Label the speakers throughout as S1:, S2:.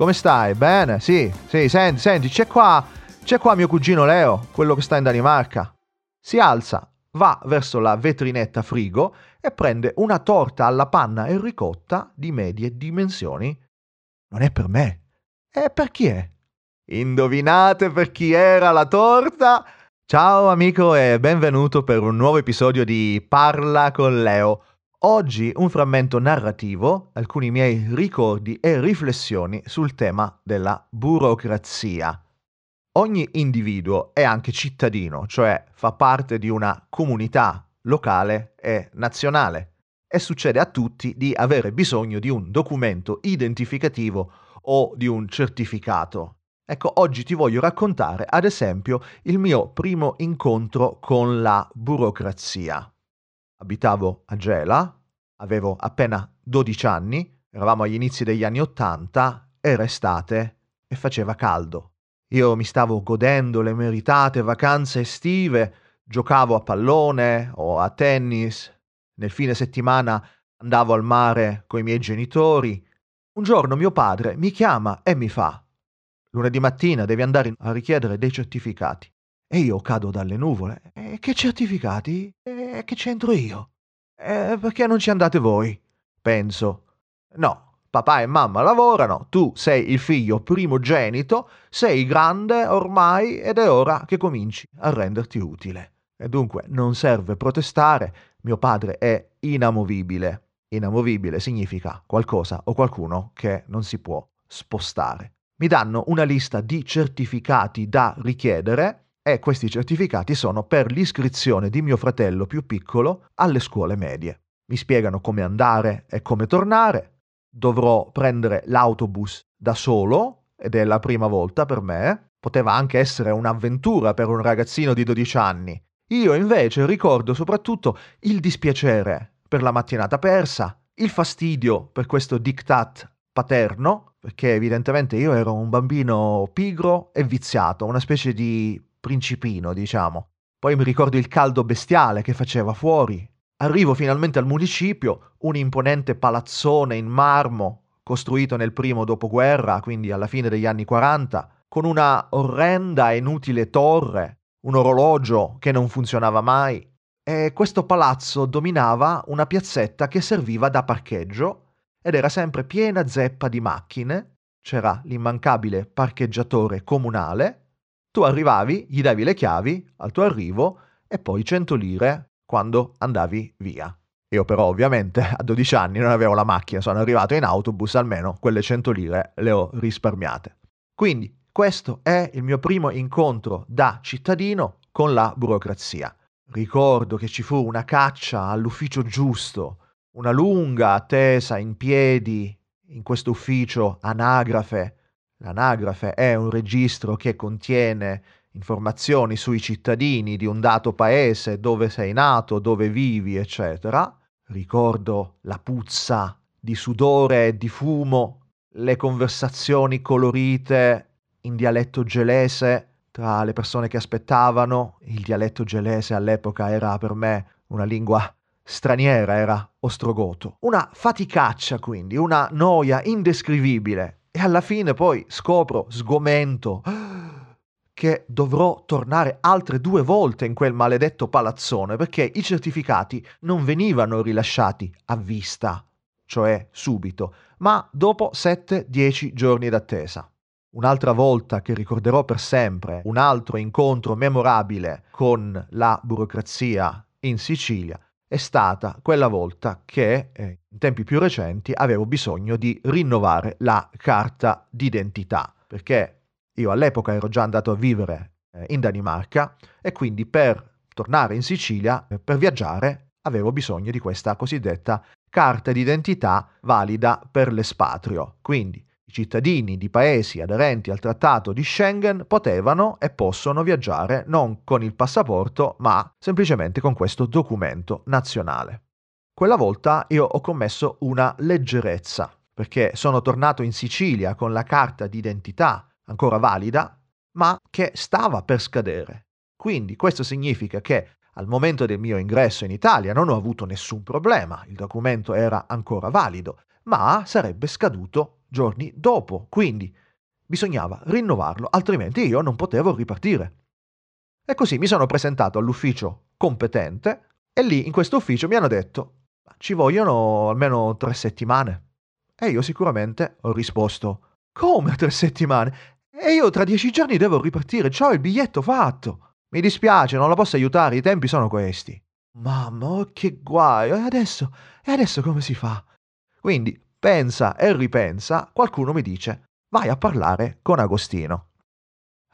S1: Come stai? Bene? Sì, sì, senti, senti, c'è qua, c'è qua mio cugino Leo, quello che sta in Danimarca. Si alza, va verso la vetrinetta frigo e prende una torta alla panna e ricotta di medie dimensioni. Non è per me. E per chi è? Indovinate per chi era la torta? Ciao amico e benvenuto per un nuovo episodio di Parla con Leo. Oggi un frammento narrativo, alcuni miei ricordi e riflessioni sul tema della burocrazia. Ogni individuo è anche cittadino, cioè fa parte di una comunità locale e nazionale e succede a tutti di avere bisogno di un documento identificativo o di un certificato. Ecco, oggi ti voglio raccontare, ad esempio, il mio primo incontro con la burocrazia. Abitavo a Gela, avevo appena 12 anni, eravamo agli inizi degli anni 80, era estate e faceva caldo. Io mi stavo godendo le meritate vacanze estive, giocavo a pallone o a tennis, nel fine settimana andavo al mare coi miei genitori. Un giorno mio padre mi chiama e mi fa Lunedì mattina devi andare a richiedere dei certificati. E io cado dalle nuvole. E che certificati? E che c'entro io? E perché non ci andate voi? Penso. No, papà e mamma lavorano, tu sei il figlio primogenito, sei grande ormai ed è ora che cominci a renderti utile. E dunque non serve protestare, mio padre è inamovibile. Inamovibile significa qualcosa o qualcuno che non si può spostare. Mi danno una lista di certificati da richiedere e questi certificati sono per l'iscrizione di mio fratello più piccolo alle scuole medie. Mi spiegano come andare e come tornare, dovrò prendere l'autobus da solo, ed è la prima volta per me, poteva anche essere un'avventura per un ragazzino di 12 anni. Io invece ricordo soprattutto il dispiacere per la mattinata persa, il fastidio per questo diktat paterno, perché evidentemente io ero un bambino pigro e viziato, una specie di principino, diciamo. Poi mi ricordo il caldo bestiale che faceva fuori, Arrivo finalmente al municipio, un imponente palazzone in marmo, costruito nel primo dopoguerra, quindi alla fine degli anni 40, con una orrenda e inutile torre, un orologio che non funzionava mai. E questo palazzo dominava una piazzetta che serviva da parcheggio ed era sempre piena zeppa di macchine, c'era l'immancabile parcheggiatore comunale, tu arrivavi, gli davi le chiavi al tuo arrivo e poi 100 lire quando andavi via. Io però ovviamente a 12 anni non avevo la macchina, sono arrivato in autobus, almeno quelle 100 lire le ho risparmiate. Quindi questo è il mio primo incontro da cittadino con la burocrazia. Ricordo che ci fu una caccia all'ufficio giusto, una lunga attesa in piedi in questo ufficio anagrafe. L'anagrafe è un registro che contiene informazioni sui cittadini di un dato paese, dove sei nato, dove vivi, eccetera. Ricordo la puzza di sudore e di fumo, le conversazioni colorite in dialetto gelese tra le persone che aspettavano. Il dialetto gelese all'epoca era per me una lingua straniera, era ostrogoto. Una faticaccia quindi, una noia indescrivibile. E alla fine poi scopro, sgomento, che dovrò tornare altre due volte in quel maledetto palazzone perché i certificati non venivano rilasciati a vista, cioè subito, ma dopo 7-10 giorni d'attesa. Un'altra volta che ricorderò per sempre, un altro incontro memorabile con la burocrazia in Sicilia, è stata quella volta che, eh, in tempi più recenti, avevo bisogno di rinnovare la carta d'identità, perché io all'epoca ero già andato a vivere eh, in Danimarca e quindi per tornare in Sicilia, eh, per viaggiare, avevo bisogno di questa cosiddetta carta d'identità valida per l'espatrio. Quindi I cittadini di paesi aderenti al trattato di Schengen potevano e possono viaggiare non con il passaporto, ma semplicemente con questo documento nazionale. Quella volta io ho commesso una leggerezza, perché sono tornato in Sicilia con la carta d'identità ancora valida, ma che stava per scadere. Quindi questo significa che al momento del mio ingresso in Italia non ho avuto nessun problema, il documento era ancora valido, ma sarebbe scaduto giorni dopo, quindi bisognava rinnovarlo, altrimenti io non potevo ripartire. E così mi sono presentato all'ufficio competente e lì in questo ufficio mi hanno detto ci vogliono almeno tre settimane. E io sicuramente ho risposto come tre settimane? E io tra dieci giorni devo ripartire, ho il biglietto fatto. Mi dispiace, non la posso aiutare, i tempi sono questi. Mamma, oh, che guaio, e adesso? E adesso come si fa? Quindi pensa e ripensa, qualcuno mi dice, vai a parlare con Agostino.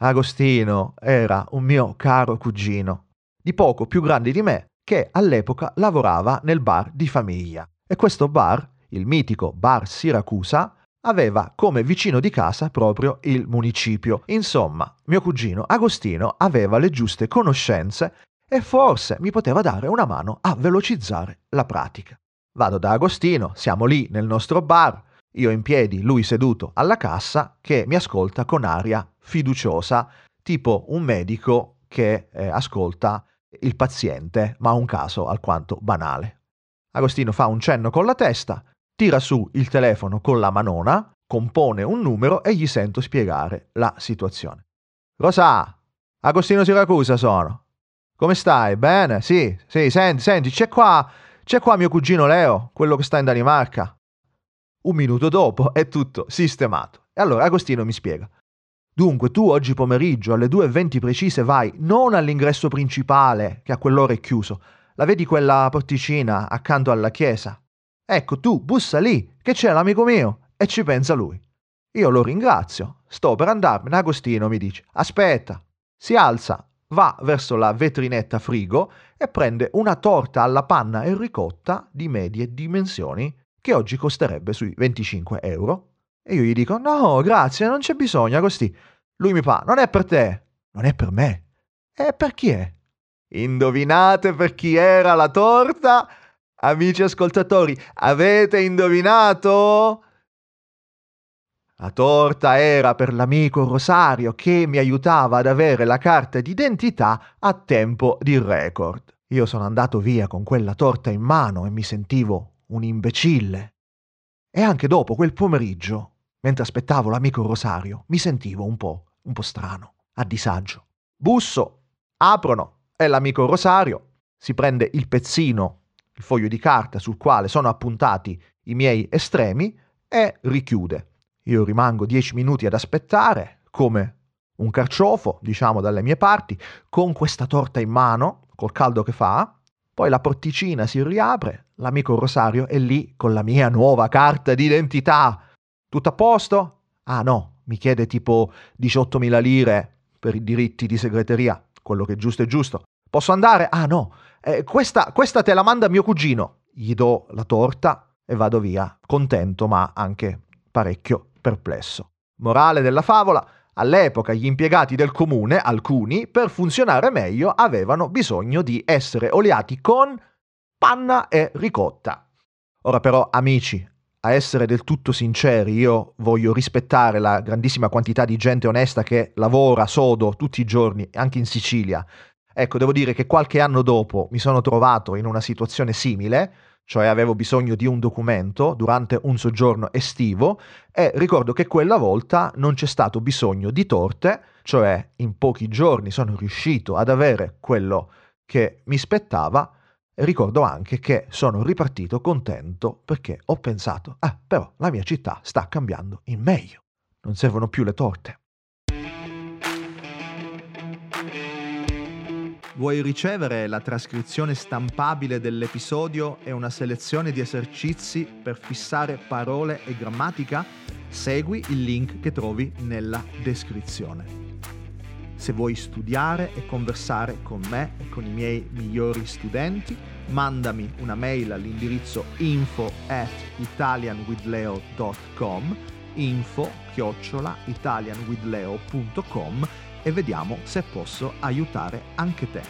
S1: Agostino era un mio caro cugino, di poco più grande di me, che all'epoca lavorava nel bar di famiglia. E questo bar, il mitico Bar Siracusa, aveva come vicino di casa proprio il municipio. Insomma, mio cugino Agostino aveva le giuste conoscenze e forse mi poteva dare una mano a velocizzare la pratica. Vado da Agostino, siamo lì nel nostro bar, io in piedi, lui seduto alla cassa, che mi ascolta con aria fiduciosa, tipo un medico che eh, ascolta il paziente, ma un caso alquanto banale. Agostino fa un cenno con la testa, tira su il telefono con la manona, compone un numero e gli sento spiegare la situazione. Rosa, Agostino Siracusa sono. Come stai? Bene? Sì, sì, senti, senti, c'è qua c'è qua mio cugino Leo, quello che sta in Danimarca. Un minuto dopo è tutto sistemato. E allora Agostino mi spiega. Dunque, tu oggi pomeriggio alle 2.20 precise vai non all'ingresso principale, che a quell'ora è chiuso. La vedi quella porticina accanto alla chiesa? Ecco, tu bussa lì, che c'è l'amico mio, e ci pensa lui. Io lo ringrazio. Sto per andarmene. Agostino mi dice: Aspetta. Si alza, va verso la vetrinetta frigo e prende una torta alla panna e ricotta di medie dimensioni che oggi costerebbe sui 25 euro. E io gli dico, no, grazie, non c'è bisogno, Agosti. Lui mi fa, non è per te, non è per me. E per chi è? Indovinate per chi era la torta? Amici ascoltatori, avete indovinato? La torta era per l'amico Rosario che mi aiutava ad avere la carta d'identità a tempo di record. Io sono andato via con quella torta in mano e mi sentivo un imbecille. E anche dopo quel pomeriggio, mentre aspettavo l'amico Rosario, mi sentivo un po', un po' strano, a disagio. Busso, aprono, è l'amico Rosario, si prende il pezzino, il foglio di carta sul quale sono appuntati i miei estremi e richiude. Io rimango dieci minuti ad aspettare, come un carciofo, diciamo dalle mie parti, con questa torta in mano, col caldo che fa. Poi la porticina si riapre, l'amico Rosario è lì con la mia nuova carta d'identità. Tutto a posto? Ah no, mi chiede tipo 18.000 lire per i diritti di segreteria, quello che è giusto è giusto. Posso andare? Ah no, eh, questa, questa te la manda mio cugino. Gli do la torta e vado via, contento ma anche parecchio perplesso. Morale della favola, all'epoca gli impiegati del comune, alcuni, per funzionare meglio avevano bisogno di essere oliati con panna e ricotta. Ora però, amici, a essere del tutto sinceri, io voglio rispettare la grandissima quantità di gente onesta che lavora sodo tutti i giorni, anche in Sicilia. Ecco, devo dire che qualche anno dopo mi sono trovato in una situazione simile, cioè avevo bisogno di un documento durante un soggiorno estivo e ricordo che quella volta non c'è stato bisogno di torte, cioè in pochi giorni sono riuscito ad avere quello che mi spettava e ricordo anche che sono ripartito contento perché ho pensato, ah però la mia città sta cambiando in meglio, non servono più le torte.
S2: Vuoi ricevere la trascrizione stampabile dell'episodio e una selezione di esercizi per fissare parole e grammatica? Segui il link che trovi nella descrizione. Se vuoi studiare e conversare con me e con i miei migliori studenti, mandami una mail all'indirizzo info at italianwithleo.com info chiocciola italianwithleo.com e vediamo se posso aiutare anche te.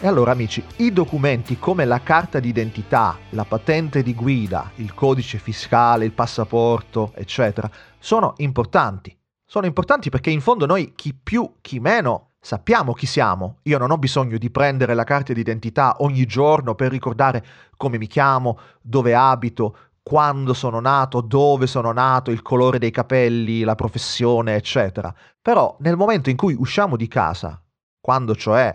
S1: E allora amici, i documenti come la carta d'identità, la patente di guida, il codice fiscale, il passaporto, eccetera, sono importanti. Sono importanti perché in fondo noi chi più, chi meno sappiamo chi siamo. Io non ho bisogno di prendere la carta d'identità ogni giorno per ricordare come mi chiamo, dove abito, quando sono nato, dove sono nato, il colore dei capelli, la professione, eccetera. Però nel momento in cui usciamo di casa, quando cioè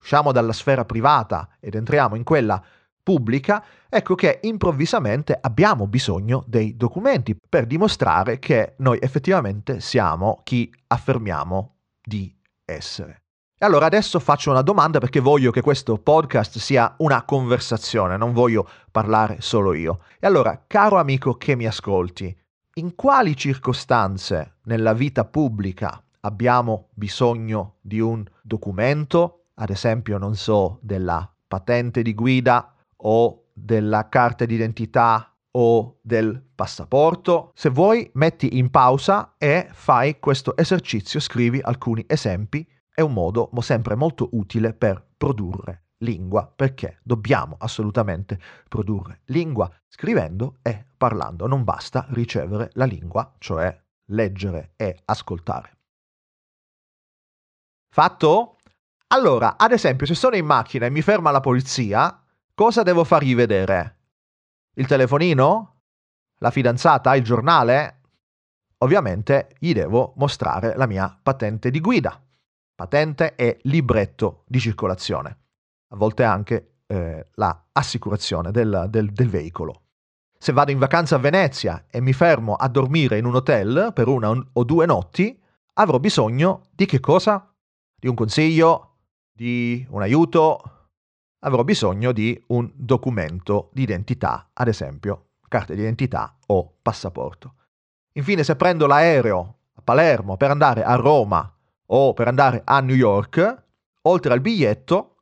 S1: usciamo dalla sfera privata ed entriamo in quella pubblica, ecco che improvvisamente abbiamo bisogno dei documenti per dimostrare che noi effettivamente siamo chi affermiamo di essere. E allora adesso faccio una domanda perché voglio che questo podcast sia una conversazione, non voglio parlare solo io. E allora, caro amico che mi ascolti, in quali circostanze nella vita pubblica abbiamo bisogno di un documento ad esempio, non so, della patente di guida o della carta d'identità o del passaporto. Se vuoi, metti in pausa e fai questo esercizio, scrivi alcuni esempi. È un modo sempre molto utile per produrre lingua, perché dobbiamo assolutamente produrre lingua scrivendo e parlando. Non basta ricevere la lingua, cioè leggere e ascoltare. Fatto? Allora, ad esempio, se sono in macchina e mi ferma la polizia, cosa devo fargli vedere? Il telefonino? La fidanzata? Il giornale? Ovviamente gli devo mostrare la mia patente di guida. Patente e libretto di circolazione. A volte anche eh, la assicurazione del, del, del veicolo. Se vado in vacanza a Venezia e mi fermo a dormire in un hotel per una o due notti, avrò bisogno di che cosa? Di un consiglio? di un aiuto, avrò bisogno di un documento di identità, ad esempio carta d'identità o passaporto. Infine, se prendo l'aereo a Palermo per andare a Roma o per andare a New York, oltre al biglietto,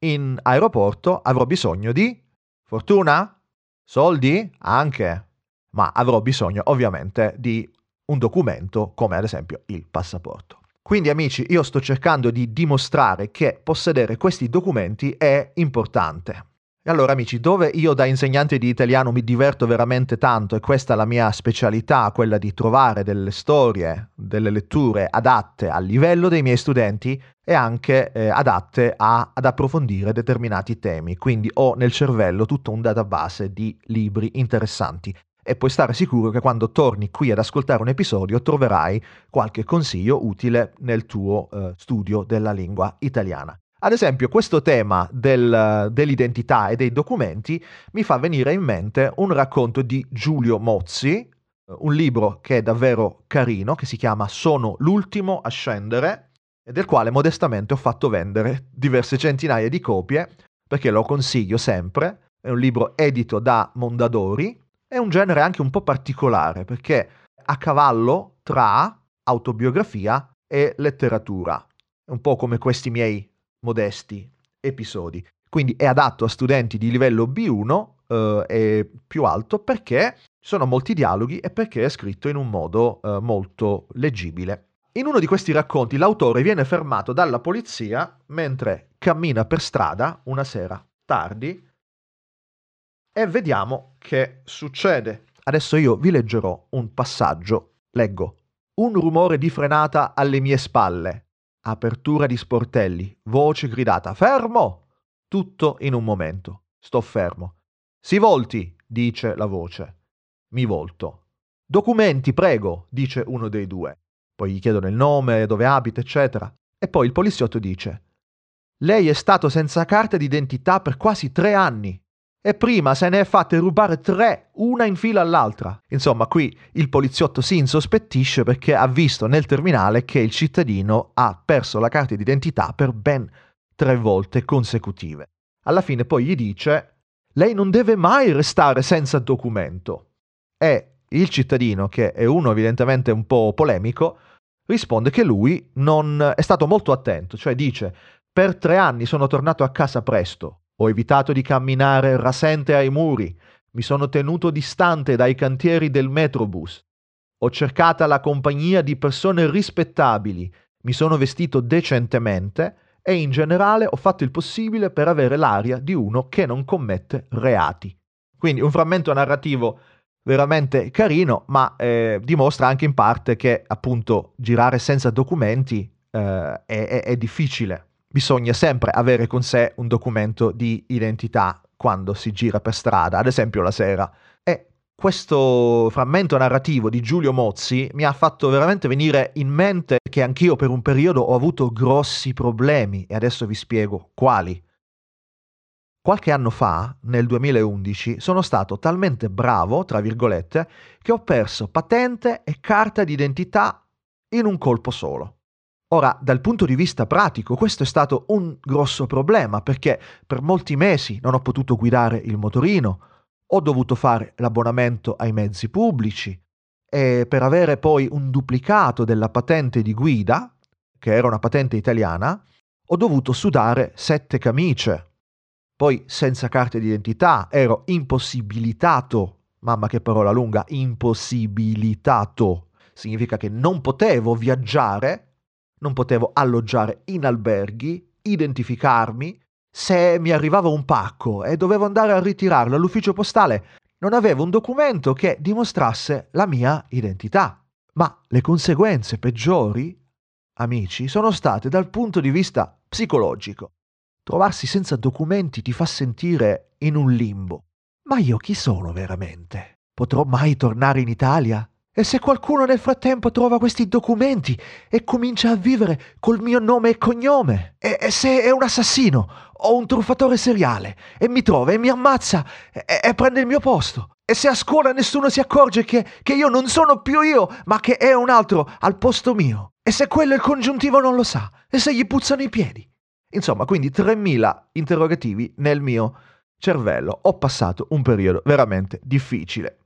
S1: in aeroporto avrò bisogno di fortuna, soldi, anche, ma avrò bisogno ovviamente di un documento come ad esempio il passaporto. Quindi amici, io sto cercando di dimostrare che possedere questi documenti è importante. E allora amici, dove io da insegnante di italiano mi diverto veramente tanto e questa è la mia specialità, quella di trovare delle storie, delle letture adatte al livello dei miei studenti e anche eh, adatte a, ad approfondire determinati temi. Quindi ho nel cervello tutto un database di libri interessanti e puoi stare sicuro che quando torni qui ad ascoltare un episodio troverai qualche consiglio utile nel tuo uh, studio della lingua italiana. Ad esempio, questo tema del, dell'identità e dei documenti mi fa venire in mente un racconto di Giulio Mozzi, eh, un libro che è davvero carino, che si chiama Sono l'ultimo a scendere, e del quale modestamente ho fatto vendere diverse centinaia di copie, perché lo consiglio sempre. È un libro edito da Mondadori è un genere anche un po' particolare perché a cavallo tra autobiografia e letteratura, è un po' come questi miei modesti episodi. Quindi è adatto a studenti di livello B1 eh, e più alto perché sono molti dialoghi e perché è scritto in un modo eh, molto leggibile. In uno di questi racconti l'autore viene fermato dalla polizia mentre cammina per strada una sera tardi e vediamo che succede. Adesso io vi leggerò un passaggio. Leggo. Un rumore di frenata alle mie spalle. Apertura di sportelli. Voce gridata. Fermo! Tutto in un momento. Sto fermo. Si volti, dice la voce. Mi volto. Documenti, prego, dice uno dei due. Poi gli chiedono il nome, dove abita, eccetera. E poi il poliziotto dice: Lei è stato senza carta d'identità per quasi tre anni e prima se ne è fatte rubare tre, una in fila all'altra. Insomma, qui il poliziotto si insospettisce perché ha visto nel terminale che il cittadino ha perso la carta d'identità per ben tre volte consecutive. Alla fine poi gli dice, lei non deve mai restare senza documento. E il cittadino, che è uno evidentemente un po' polemico, risponde che lui non è stato molto attento, cioè dice, per tre anni sono tornato a casa presto, ho evitato di camminare rasente ai muri. Mi sono tenuto distante dai cantieri del Metrobus. Ho cercata la compagnia di persone rispettabili. Mi sono vestito decentemente e in generale ho fatto il possibile per avere l'aria di uno che non commette reati. Quindi un frammento narrativo veramente carino, ma eh, dimostra anche in parte che appunto girare senza documenti eh, è, è, è difficile. Bisogna sempre avere con sé un documento di identità quando si gira per strada, ad esempio la sera. E questo frammento narrativo di Giulio Mozzi mi ha fatto veramente venire in mente che anch'io per un periodo ho avuto grossi problemi e adesso vi spiego quali. Qualche anno fa, nel 2011, sono stato talmente bravo, tra virgolette, che ho perso patente e carta d'identità in un colpo solo. Ora, dal punto di vista pratico, questo è stato un grosso problema perché per molti mesi non ho potuto guidare il motorino, ho dovuto fare l'abbonamento ai mezzi pubblici e per avere poi un duplicato della patente di guida, che era una patente italiana, ho dovuto sudare sette camicie. Poi senza carte d'identità ero impossibilitato, mamma che parola lunga, impossibilitato. Significa che non potevo viaggiare non potevo alloggiare in alberghi, identificarmi. Se mi arrivava un pacco e dovevo andare a ritirarlo all'ufficio postale, non avevo un documento che dimostrasse la mia identità. Ma le conseguenze peggiori, amici, sono state dal punto di vista psicologico. Trovarsi senza documenti ti fa sentire in un limbo. Ma io chi sono veramente? Potrò mai tornare in Italia? E se qualcuno nel frattempo trova questi documenti e comincia a vivere col mio nome e cognome? E, e se è un assassino o un truffatore seriale e mi trova e mi ammazza e, e, prende il mio posto? E se a scuola nessuno si accorge che, che io non sono più io, ma che è un altro al posto mio? E se quello il congiuntivo non lo sa? E se gli puzzano i piedi? Insomma, quindi 3.000 interrogativi nel mio cervello. Ho passato un periodo veramente difficile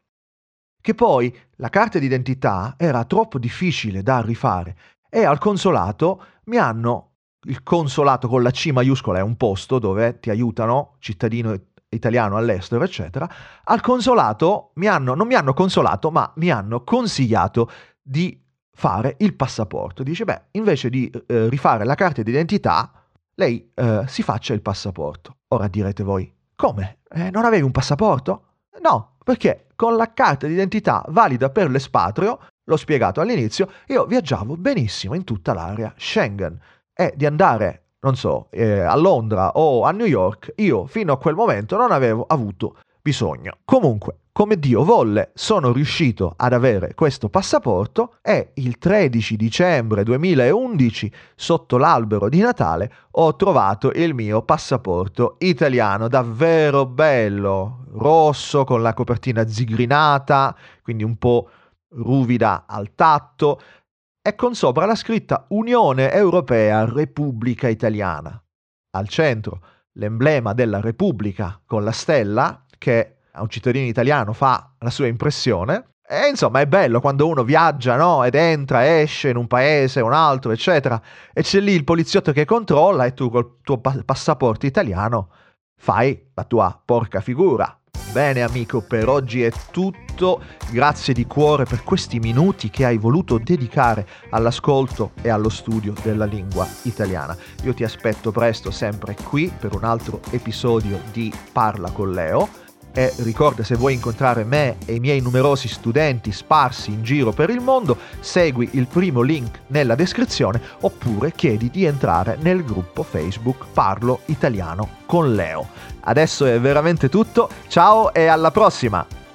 S1: che poi la carta d'identità era troppo difficile da rifare e al consolato mi hanno, il consolato con la C maiuscola è un posto dove ti aiutano, cittadino italiano all'estero, eccetera, al consolato mi hanno, non mi hanno consolato, ma mi hanno consigliato di fare il passaporto. Dice, beh, invece di eh, rifare la carta d'identità, lei eh, si faccia il passaporto. Ora direte voi, come? Eh, non avevi un passaporto? No, perché con la carta d'identità valida per l'espatrio, l'ho spiegato all'inizio, io viaggiavo benissimo in tutta l'area Schengen. E di andare, non so, eh, a Londra o a New York, io fino a quel momento non avevo avuto bisogno. Comunque, come Dio volle, sono riuscito ad avere questo passaporto e il 13 dicembre 2011, sotto l'albero di Natale, ho trovato il mio passaporto italiano, davvero bello, rosso con la copertina zigrinata, quindi un po' ruvida al tatto, e con sopra la scritta Unione Europea Repubblica Italiana. Al centro l'emblema della Repubblica con la stella che a un cittadino italiano fa la sua impressione. E insomma è bello quando uno viaggia, no? Ed entra, esce in un paese, un altro, eccetera, e c'è lì il poliziotto che controlla e tu col tuo passaporto italiano fai la tua porca figura. Bene amico, per oggi è tutto. Grazie di cuore per questi minuti che hai voluto dedicare all'ascolto e allo studio della lingua italiana. Io ti aspetto presto sempre qui per un altro episodio di Parla con Leo e ricorda se vuoi incontrare me e i miei numerosi studenti sparsi in giro per il mondo, segui il primo link nella descrizione oppure chiedi di entrare nel gruppo Facebook Parlo Italiano con Leo. Adesso è veramente tutto, ciao e alla prossima!